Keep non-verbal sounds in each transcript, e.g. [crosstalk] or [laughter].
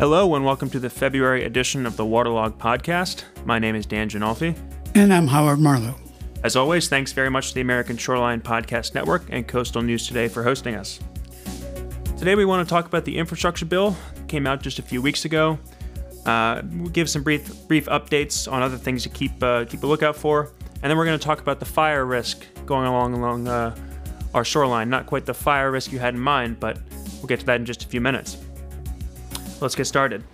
Hello, and welcome to the February edition of the Waterlog Podcast. My name is Dan Ginolfi. And I'm Howard Marlowe. As always, thanks very much to the American Shoreline Podcast Network and Coastal News Today for hosting us. Today, we want to talk about the infrastructure bill that came out just a few weeks ago. Uh, we'll give some brief brief updates on other things to keep uh, keep a lookout for, and then we're going to talk about the fire risk going along along uh, our shoreline. Not quite the fire risk you had in mind, but we'll get to that in just a few minutes. Let's get started.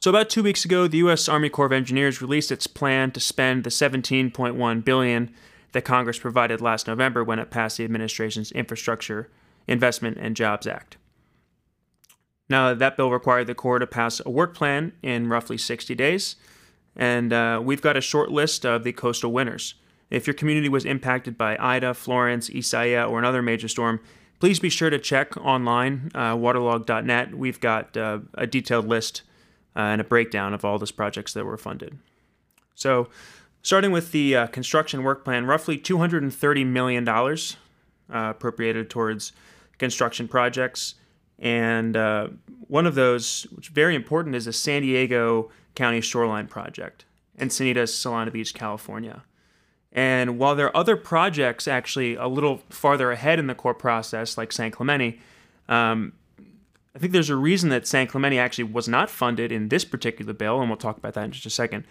So about 2 weeks ago, the US Army Corps of Engineers released its plan to spend the 17.1 billion that Congress provided last November when it passed the administration's Infrastructure Investment and Jobs Act. Now, that bill required the Corps to pass a work plan in roughly 60 days, and uh, we've got a short list of the coastal winners. If your community was impacted by Ida, Florence, Isaiah, or another major storm, please be sure to check online, uh, waterlog.net. We've got uh, a detailed list uh, and a breakdown of all those projects that were funded. So, starting with the uh, construction work plan, roughly $230 million uh, appropriated towards construction projects. And uh, one of those, which is very important, is the San Diego County Shoreline Project, Encinitas, Solana Beach, California. And while there are other projects actually a little farther ahead in the Corps process, like San Clemente, um, I think there's a reason that San Clemente actually was not funded in this particular bill, and we'll talk about that in just a second.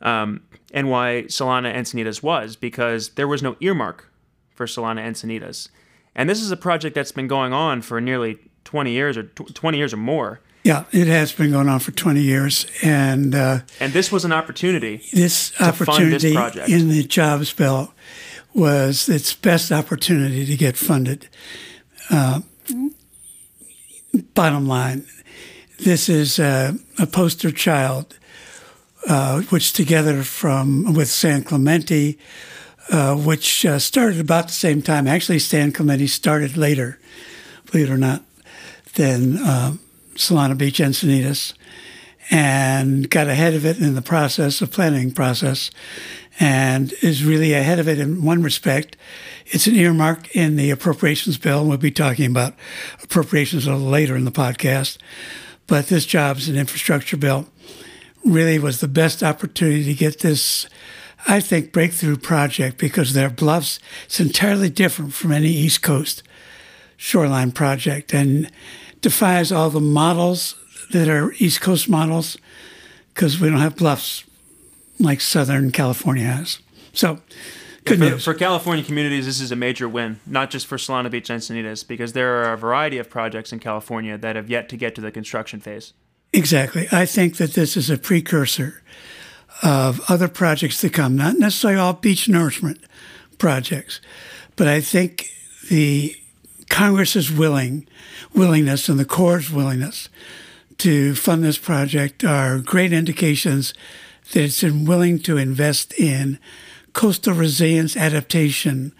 Um, and why Solana Encinitas was, because there was no earmark for Solana Encinitas. And this is a project that's been going on for nearly 20 years or 20 years or more. Yeah, it has been going on for 20 years, and uh, and this was an opportunity. This opportunity this in the jobs bill was its best opportunity to get funded. Uh, bottom line, this is a poster child, uh, which together from with San Clemente, uh, which uh, started about the same time. Actually, San Clemente started later, believe it or not, than um, Solana Beach Encinitas and got ahead of it in the process, the planning process, and is really ahead of it in one respect. It's an earmark in the appropriations bill. We'll be talking about appropriations a little later in the podcast. But this jobs and infrastructure bill really was the best opportunity to get this, I think, breakthrough project because their bluffs, it's entirely different from any East Coast shoreline project. And defies all the models that are East Coast models because we don't have bluffs like Southern California has. So, good yeah, for, news. For California communities, this is a major win, not just for Solana Beach and Encinitas, because there are a variety of projects in California that have yet to get to the construction phase. Exactly. I think that this is a precursor of other projects to come, not necessarily all beach nourishment projects, but I think the Congress is willing willingness and the Corps' willingness to fund this project are great indications that it's willing to invest in coastal resilience adaptation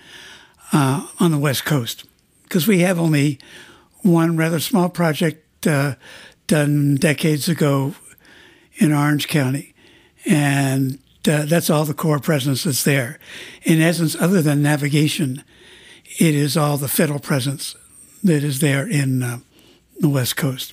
uh, on the West Coast. Because we have only one rather small project uh, done decades ago in Orange County. And uh, that's all the Corps presence that's there. In essence, other than navigation, it is all the federal presence that is there in uh, the West Coast.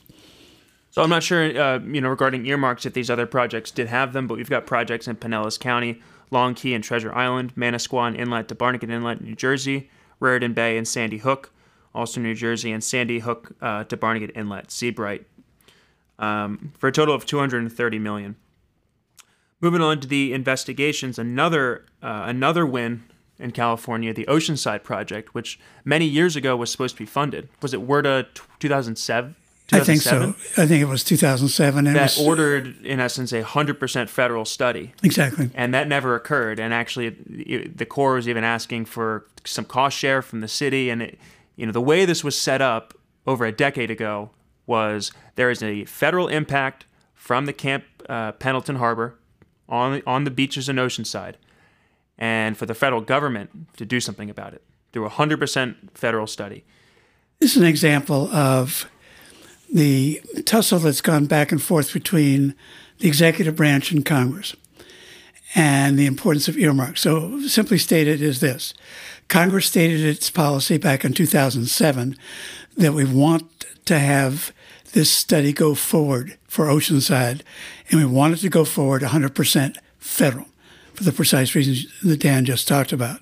So I'm not sure, uh, you know, regarding earmarks if these other projects did have them, but we've got projects in Pinellas County, Long Key and Treasure Island, Manasquan Inlet to Barnegat Inlet, New Jersey, Raritan Bay and Sandy Hook, also New Jersey, and Sandy Hook uh, to Barnegat Inlet, Seabright, um, for a total of 230 million. Moving on to the investigations, another uh, another win in California, the Oceanside Project, which many years ago was supposed to be funded. Was it WRDA 2007? I think so. I think it was 2007. and that was, ordered, in essence, a 100% federal study. Exactly. And that never occurred. And actually, the Corps was even asking for some cost share from the city. And, it, you know, the way this was set up over a decade ago was there is a federal impact from the Camp uh, Pendleton Harbor on, on the beaches in Oceanside and for the federal government to do something about it through a 100% federal study. This is an example of the tussle that's gone back and forth between the executive branch and Congress. and the importance of earmarks. So, simply stated, is this Congress stated its policy back in 2007 that we want to have this study go forward for Oceanside, and we want it to go forward 100% federal for the precise reasons that Dan just talked about.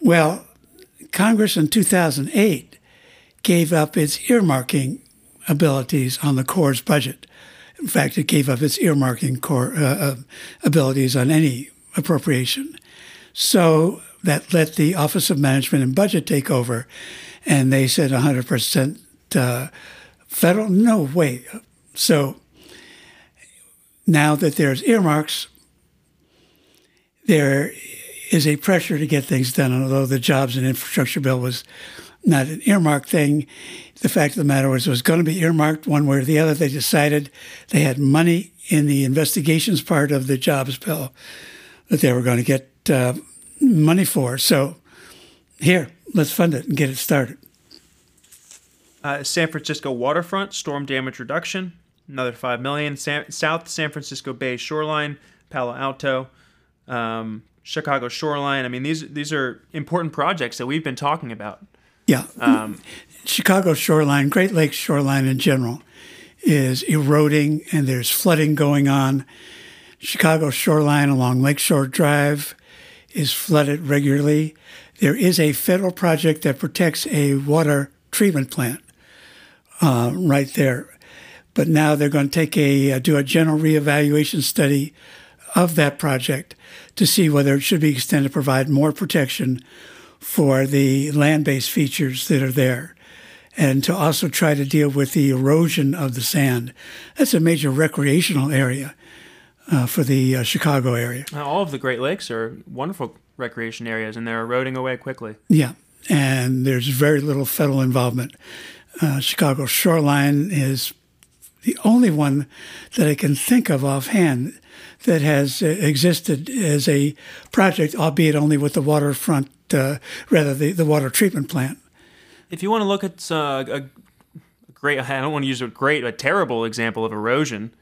Well, Congress in 2008 gave up its earmarking abilities on the Corps' budget. In fact, it gave up its earmarking core, uh, uh, abilities on any appropriation. So that let the Office of Management and Budget take over, and they said 100% uh, federal. No way. So now that there's earmarks, there is a pressure to get things done. Although the jobs and infrastructure bill was not an earmark thing, the fact of the matter was it was going to be earmarked one way or the other. They decided they had money in the investigations part of the jobs bill that they were going to get uh, money for. So here, let's fund it and get it started. Uh, San Francisco waterfront storm damage reduction, another five million. San, South San Francisco Bay shoreline, Palo Alto, um, Chicago shoreline. I mean, these these are important projects that we've been talking about. Yeah, um, Chicago shoreline, Great Lakes shoreline in general, is eroding, and there's flooding going on. Chicago shoreline along Lakeshore Drive is flooded regularly. There is a federal project that protects a water treatment plant uh, right there. But now they're going to take a uh, do a general reevaluation study of that project to see whether it should be extended to provide more protection for the land-based features that are there and to also try to deal with the erosion of the sand. That's a major recreational area uh, for the uh, Chicago area. All of the Great Lakes are wonderful recreation areas, and they're eroding away quickly. Yeah, and there's very little federal involvement. Uh, Chicago shoreline is the only one that I can think of offhand that has uh, existed as a project, albeit only with the waterfront, uh, rather the, the water treatment plant. If you want to look at uh, a great, [laughs] I don't want to use a great, a terrible example of erosion,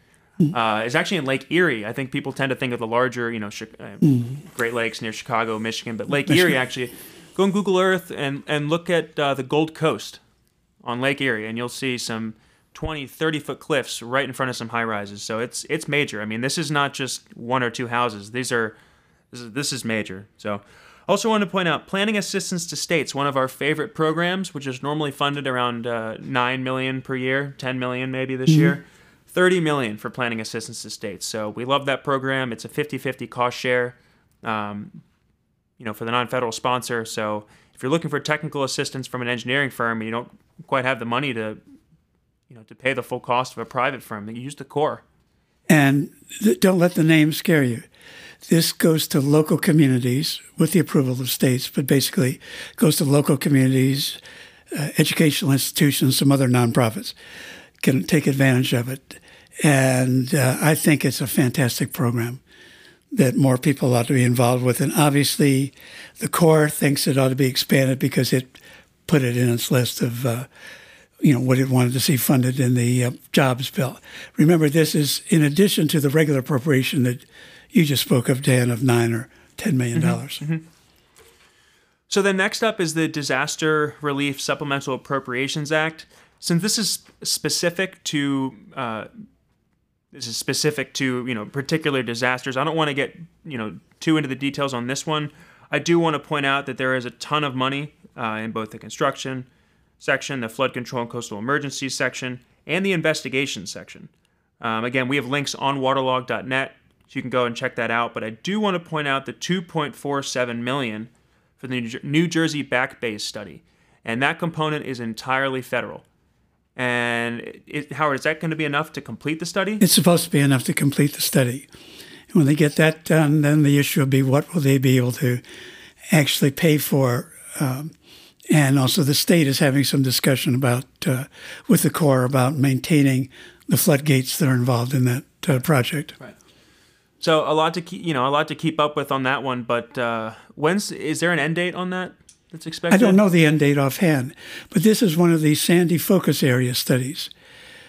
uh, is actually in Lake Erie. I think people tend to think of the larger, you know, mm. Great Lakes near Chicago, Michigan, but Lake Michigan. Erie actually. Go on Google Earth and, and look at uh, the Gold Coast on Lake Erie, and you'll see some 20, 30 foot cliffs right in front of some high rises. So it's it's major. I mean, this is not just one or two houses. These are this is, this is major. So also want to point out planning assistance to states, one of our favorite programs, which is normally funded around uh, 9 million per year, 10 million maybe this mm-hmm. year. 30 million for planning assistance to states. So we love that program. It's a 50-50 cost share, um, you know, for the non-federal sponsor. So if you're looking for technical assistance from an engineering firm and you don't quite have the money to, you know, to pay the full cost of a private firm, you use the Corps. And th- don't let the name scare you. This goes to local communities with the approval of states, but basically goes to local communities, uh, educational institutions, some other nonprofits can take advantage of it. And uh, I think it's a fantastic program that more people ought to be involved with. And obviously, the Corps thinks it ought to be expanded because it put it in its list of, uh, you know, what it wanted to see funded in the uh, jobs bill. Remember, this is in addition to the regular appropriation that you just spoke of, Dan, of nine or ten million mm-hmm. dollars. Mm-hmm. Mm-hmm. So then, next up is the Disaster Relief Supplemental Appropriations Act. Since this is specific to uh, this is specific to you know particular disasters. I don't want to get you know too into the details on this one. I do want to point out that there is a ton of money uh, in both the construction section, the flood control and coastal emergencies section, and the investigation section. Um, again, we have links on waterlog.net, so you can go and check that out. But I do want to point out the 2.47 million for the New Jersey Back Bay study, and that component is entirely federal. And it, Howard, is that going to be enough to complete the study? It's supposed to be enough to complete the study. And when they get that done, then the issue will be what will they be able to actually pay for. Um, and also, the state is having some discussion about uh, with the Corps about maintaining the floodgates that are involved in that uh, project. Right. So a lot to keep, you know, a lot to keep up with on that one. But uh, when's is there an end date on that? that's expected? I don't know the end date offhand, but this is one of these Sandy focus area studies.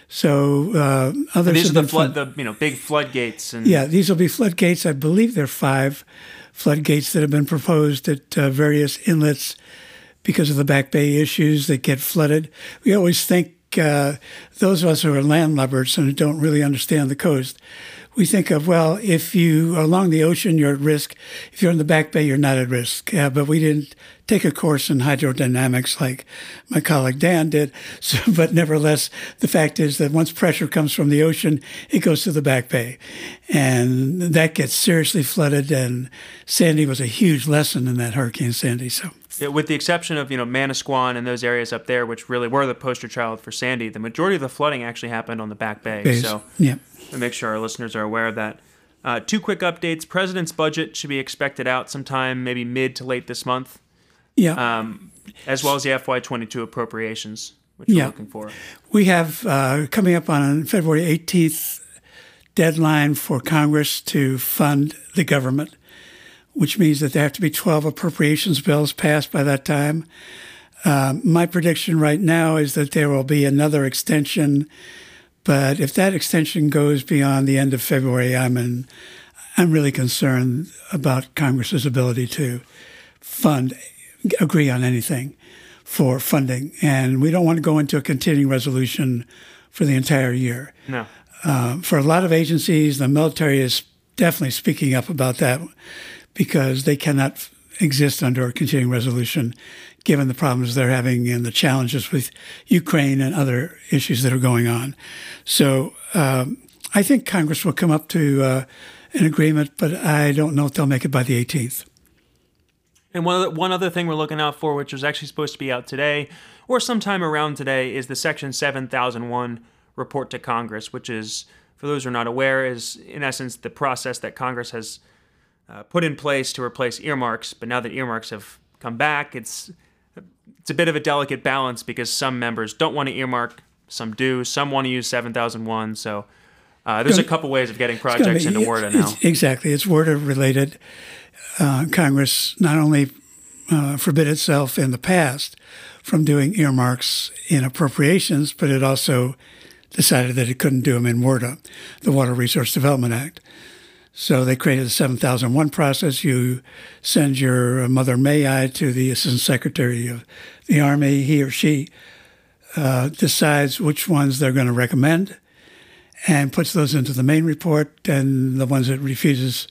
So uh, others. And these are the flood, the you know big floodgates. And yeah, these will be floodgates. I believe there are five floodgates that have been proposed at uh, various inlets because of the Back Bay issues that get flooded. We always think uh, those of us who are landlubbers and don't really understand the coast we think of, well, if you are along the ocean, you're at risk. If you're in the back bay, you're not at risk. Uh, but we didn't take a course in hydrodynamics like my colleague Dan did. [laughs] So, but nevertheless, the fact is that once pressure comes from the ocean, it goes to the back bay. And that gets seriously flooded. And Sandy was a huge lesson in that Hurricane Sandy. So. Yeah, with the exception of you know Manasquan and those areas up there, which really were the poster child for Sandy, the majority of the flooding actually happened on the Back Bay. Bays. So yeah, make sure our listeners are aware of that. Uh, two quick updates: President's budget should be expected out sometime, maybe mid to late this month. Yeah. Um, as well as the FY22 appropriations, which yeah. we're looking for. We have uh, coming up on February 18th deadline for Congress to fund the government, which means that there have to be 12 appropriations bills passed by that time. Uh, my prediction right now is that there will be another extension, but if that extension goes beyond the end of February, I'm in, I'm really concerned about Congress's ability to fund, agree on anything for funding, and we don't want to go into a continuing resolution for the entire year. No. Uh, for a lot of agencies, the military is definitely speaking up about that because they cannot exist under a continuing resolution given the problems they're having and the challenges with Ukraine and other issues that are going on. So um, I think Congress will come up to uh, an agreement, but I don't know if they'll make it by the 18th. And one other, one other thing we're looking out for, which was actually supposed to be out today or sometime around today, is the Section 7001 report to Congress, which is, for those who are not aware, is in essence the process that Congress has uh, put in place to replace earmarks. But now that earmarks have come back, it's it's a bit of a delicate balance because some members don't want to earmark, some do, some want to use 7001. So uh, there's a couple ways of getting projects be- into WRDA now. it's- exactly. It's WRDA related. Uh, Congress not only uh, forbid itself in the past from doing earmarks in appropriations, but it also decided that it couldn't do them in WRDA, the Water Resource Development Act. So they created the 7001 process. You send your Mother May I to the Assistant Secretary of the Army. He or she uh, decides which ones they're going to recommend and puts those into the main report. And the ones that refuses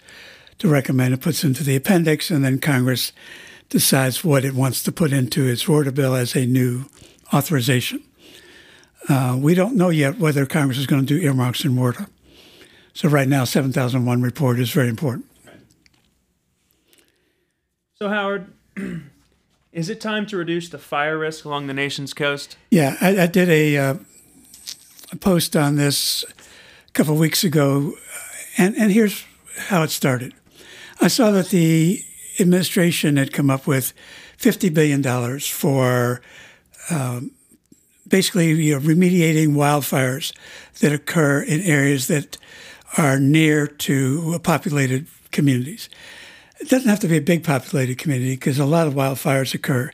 to recommend it puts into the appendix. And then Congress decides what it wants to put into its WRDA bill as a new authorization. Uh, we don't know yet whether Congress is going to do earmarks in WRDA. So right now, 7001 report is very important. So, Howard, [clears throat] is it time to reduce the fire risk along the nation's coast? Yeah, I, I did a, uh, a post on this a couple of weeks ago, and, and here's how it started. I saw that the administration had come up with $50 billion for um, basically you know, remediating wildfires that occur in areas that are near to populated communities. It doesn't have to be a big populated community because a lot of wildfires occur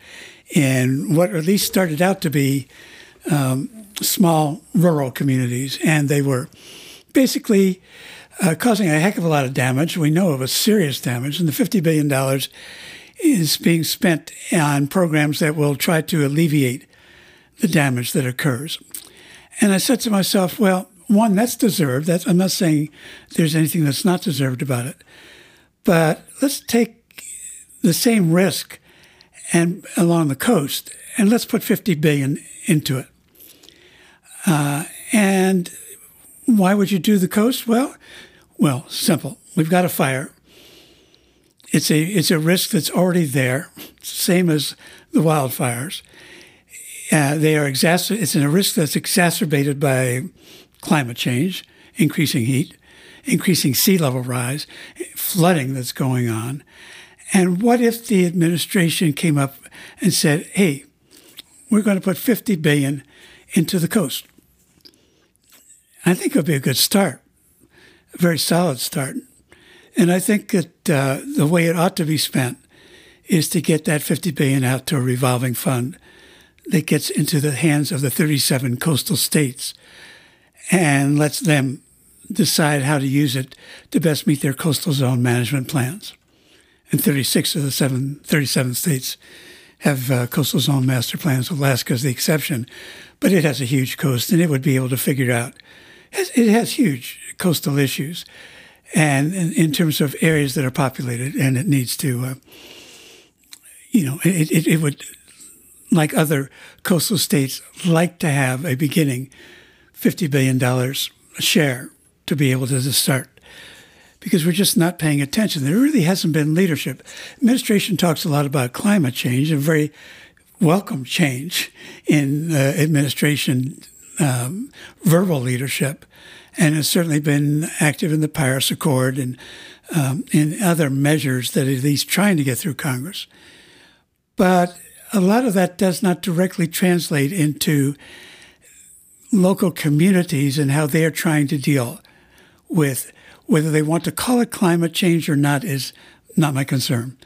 in what at least started out to be um, small rural communities, and they were basically uh, causing a heck of a lot of damage. We know of a serious damage, and the $50 billion is being spent on programs that will try to alleviate the damage that occurs. And I said to myself, well, one, that's deserved. That's, I'm not saying there's anything that's not deserved about it. But let's take the same risk and along the coast, and let's put 50 billion into it. Uh, and why would you do the coast? Well, well, simple. We've got a fire. It's a it's a risk that's already there, same as the wildfires. Uh, they are exacer- It's a risk that's exacerbated by climate change, increasing heat, increasing sea level rise, flooding that's going on. And what if the administration came up and said, "Hey, we're going to put 50 billion into the coast"? I think it would be a good start, a very solid start. And I think that uh, the way it ought to be spent is to get that 50 billion out to a revolving fund that gets into the hands of the 37 coastal states and lets them decide how to use it to best meet their coastal zone management plans. And 36 of the seven, 37 states have uh, coastal zone master plans. Alaska is the exception, but it has a huge coast, and it would be able to figure out. It has huge coastal issues, and in, terms of areas that are populated, and it needs to, uh, you know, it, it, it would, like other coastal states, like to have a beginning $50 billion a share to be able to start because we're just not paying attention. There really hasn't been leadership. Administration talks a lot about climate change, a very welcome change in uh, administration um, verbal leadership, and has certainly been active in the Paris Accord and um, in other measures that at least trying to get through Congress. But a lot of that does not directly translate into local communities and how they are trying to deal with whether they want to call it climate change or not is not my concern.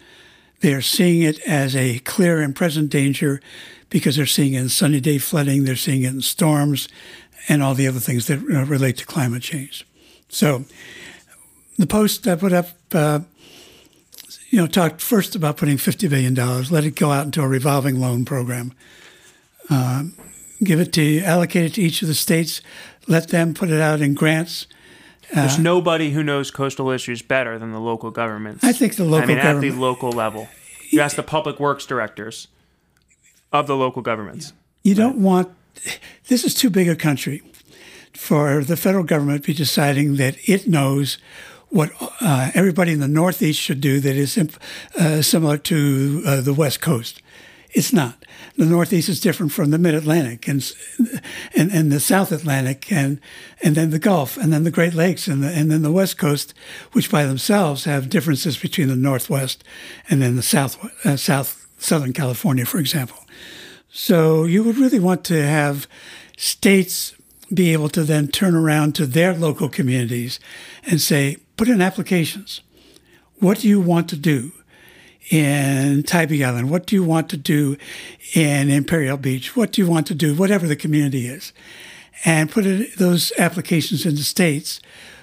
They are seeing it as a clear and present danger because they're seeing it in sunny day flooding, they're seeing it in storms, and all the other things that relate to climate change. So, the post I put up, uh, you know, talked first about putting $50 billion, let it go out into a revolving loan program. Uh, give it to, allocate it to each of the states, let them put it out in grants there's uh, nobody who knows coastal issues better than the local governments. I think the local I mean, government. at the local level. [laughs] You ask the public works directors of the local governments. You don't want, this is too big a country for the federal government to be deciding that it knows what uh, everybody in the Northeast should do that is uh, similar to uh, the West Coast. It's not. The Northeast is different from the Mid Atlantic and, and and the South Atlantic and and then the Gulf and then the Great Lakes and the, and then the West Coast, which by themselves have differences between the Northwest and then the South uh, South Southern California, for example. So you would really want to have states be able to then turn around to their local communities and say, put in applications. What do you want to do? In Tybee Island? What do you want to do in Imperial Beach? What do you want to do, whatever the community is? And put it, those applications into states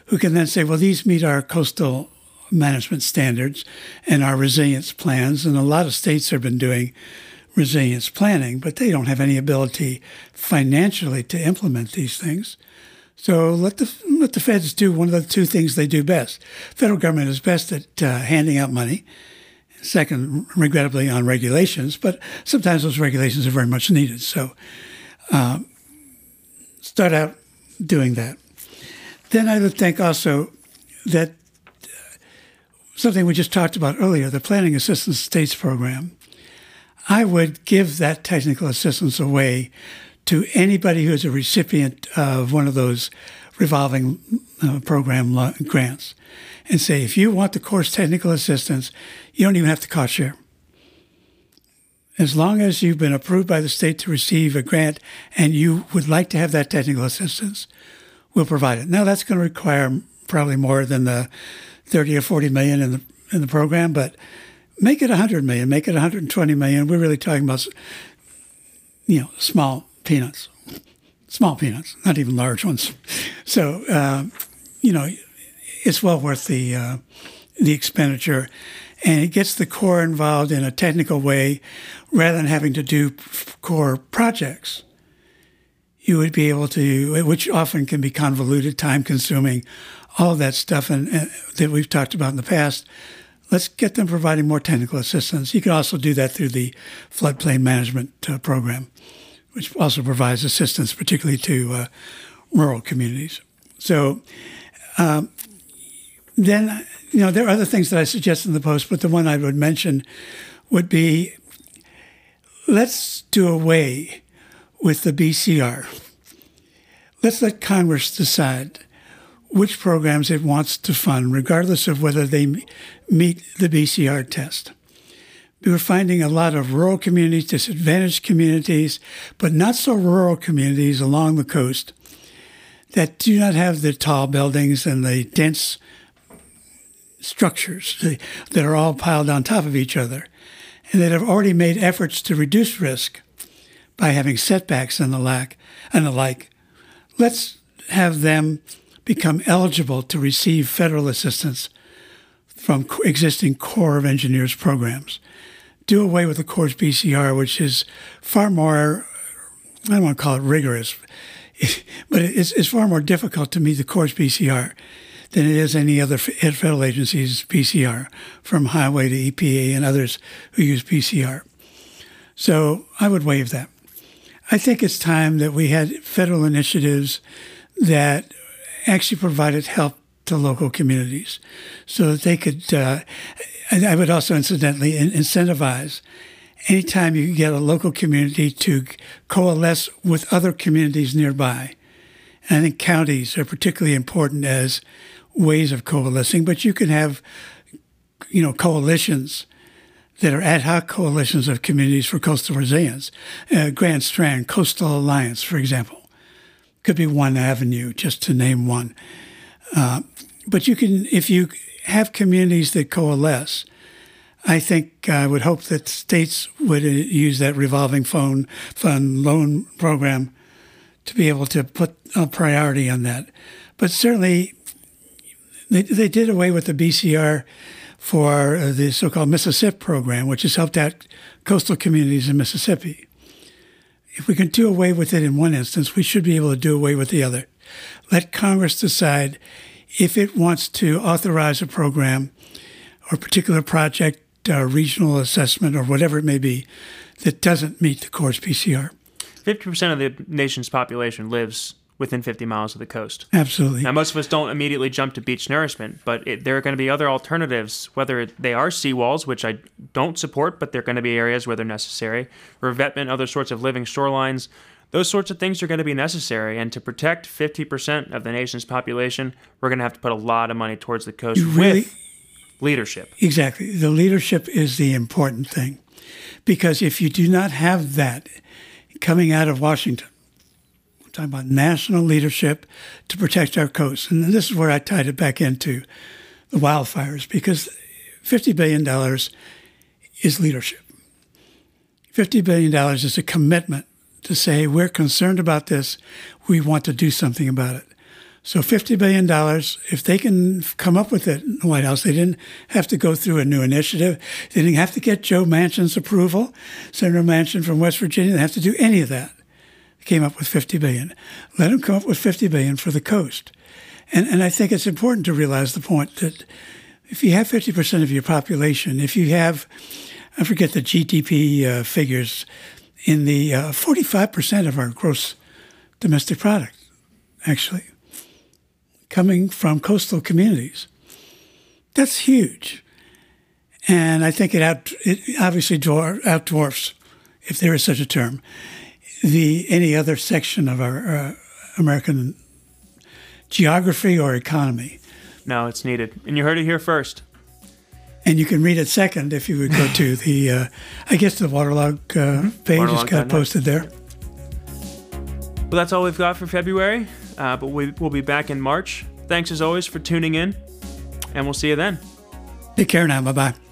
who can then say, well, these meet our coastal management standards and our resilience plans. And a lot of states have been doing resilience planning, but they don't have any ability financially to implement these things. So let the let the feds do one of the two things they do best. Federal government is best at uh, handing out money second, regrettably, on regulations, but sometimes those regulations are very much needed. So uh, start out doing that. Then I would think also that uh, something we just talked about earlier, the Planning Assistance States Program, I would give that technical assistance away to anybody who is a recipient of one of those revolving uh, program grants and say, if you want the course technical assistance, you don't even have to cost share. As long as you've been approved by the state to receive a grant and you would like to have that technical assistance, we'll provide it. Now that's going to require probably more than the 30 or 40 million in the in the program, but make it 100 million, make it 120 million. We're really talking about you know small peanuts, small peanuts, not even large ones. So uh, you know it's well worth the uh, the expenditure, and it gets the Corps involved in a technical way rather than having to do Corps projects. You would be able to, which often can be convoluted, time consuming, all that stuff, and, and that we've talked about in the past. Let's get them providing more technical assistance. You can also do that through the floodplain management uh, program, which also provides assistance, particularly to uh, rural communities. So, um, then, you know, there are other things that I suggest in the post, but the one I would mention would be let's do away with the BCR. Let's let Congress decide which programs it wants to fund, regardless of whether they meet the BCR test. We're finding a lot of rural communities, disadvantaged communities, but not so rural communities along the coast that do not have the tall buildings and the dense structures [laughs] that are all piled on top of each other and that have already made efforts to reduce risk by having setbacks and the and the like. Let's have them become eligible to receive federal assistance from existing Corps of Engineers programs. Do away with the Corps BCR, which is far more, I don't want to call it rigorous, [laughs] but it's, it's far more difficult to meet the Corps BCR than it is any other federal agency's BCR, from Highway to EPA and others who use BCR. So I would waive that. I think it's time that we had federal initiatives that actually provided help to local communities so that they could. Uh, I would also incidentally incentivize anytime you get a local community to coalesce with other communities nearby. And I think counties are particularly important as ways of coalescing, but you can have, you know, coalitions that are ad hoc coalitions of communities for coastal resilience. Uh, Grand Strand Coastal Alliance, for example, could be one avenue, just to name one. Uh, but you can, if you have communities that coalesce, I think I would hope that states would uh, use that revolving phone fund loan program to be able to put a priority on that. But certainly, they, they did away with the BCR for uh, the so-called Mississippi program, which has helped out coastal communities in Mississippi. If we can do away with it in one instance, we should be able to do away with the other. Let Congress decide if it wants to authorize a program or particular project, uh, regional assessment, or whatever it may be, that doesn't meet the Corps BCR. 50% of the nation's population lives within 50 miles of the coast. Absolutely. Now, most of us don't immediately jump to beach nourishment, but it, there are going to be other alternatives, whether they are seawalls, which I don't support, but they're going to be areas where they're necessary, revetment, other sorts of living shorelines. Those sorts of things are going to be necessary. And to protect 50% of the nation's population, we're going to have to put a lot of money towards the coast really, with leadership. Exactly. The leadership is the important thing. Because if you do not have that coming out of Washington, we're talking about national leadership to protect our coast. And this is where I tied it back into the wildfires because $50 billion is leadership. $50 billion is a commitment to say, we're concerned about this, we want to do something about it. So $50 billion, if they can come up with it in the White House, they didn't have to go through a new initiative. They didn't have to get Joe Manchin's approval, Senator Manchin from West Virginia. They didn't have to do any of that They came up with 50 billion. Let them come up with 50 billion for the coast. And, and I think it's important to realize the point that if you have 50% of your population, if you have, I forget the GDP uh, figures, in the uh, 45% of our gross domestic product, actually, coming from coastal communities. That's huge. And I think it, out, it obviously out dwarfs, if there is such a term, the any other section of our uh, American geography or economy. No, it's needed, and you heard it here first. And you can read it second if you would go to [laughs] the, uh, I guess the waterlog uh, mm-hmm. page waterlog. has got posted there. Well, that's all we've got for February, uh, but we, we'll be back in March. Thanks as always for tuning in, and we'll see you then. Take care now. Bye bye.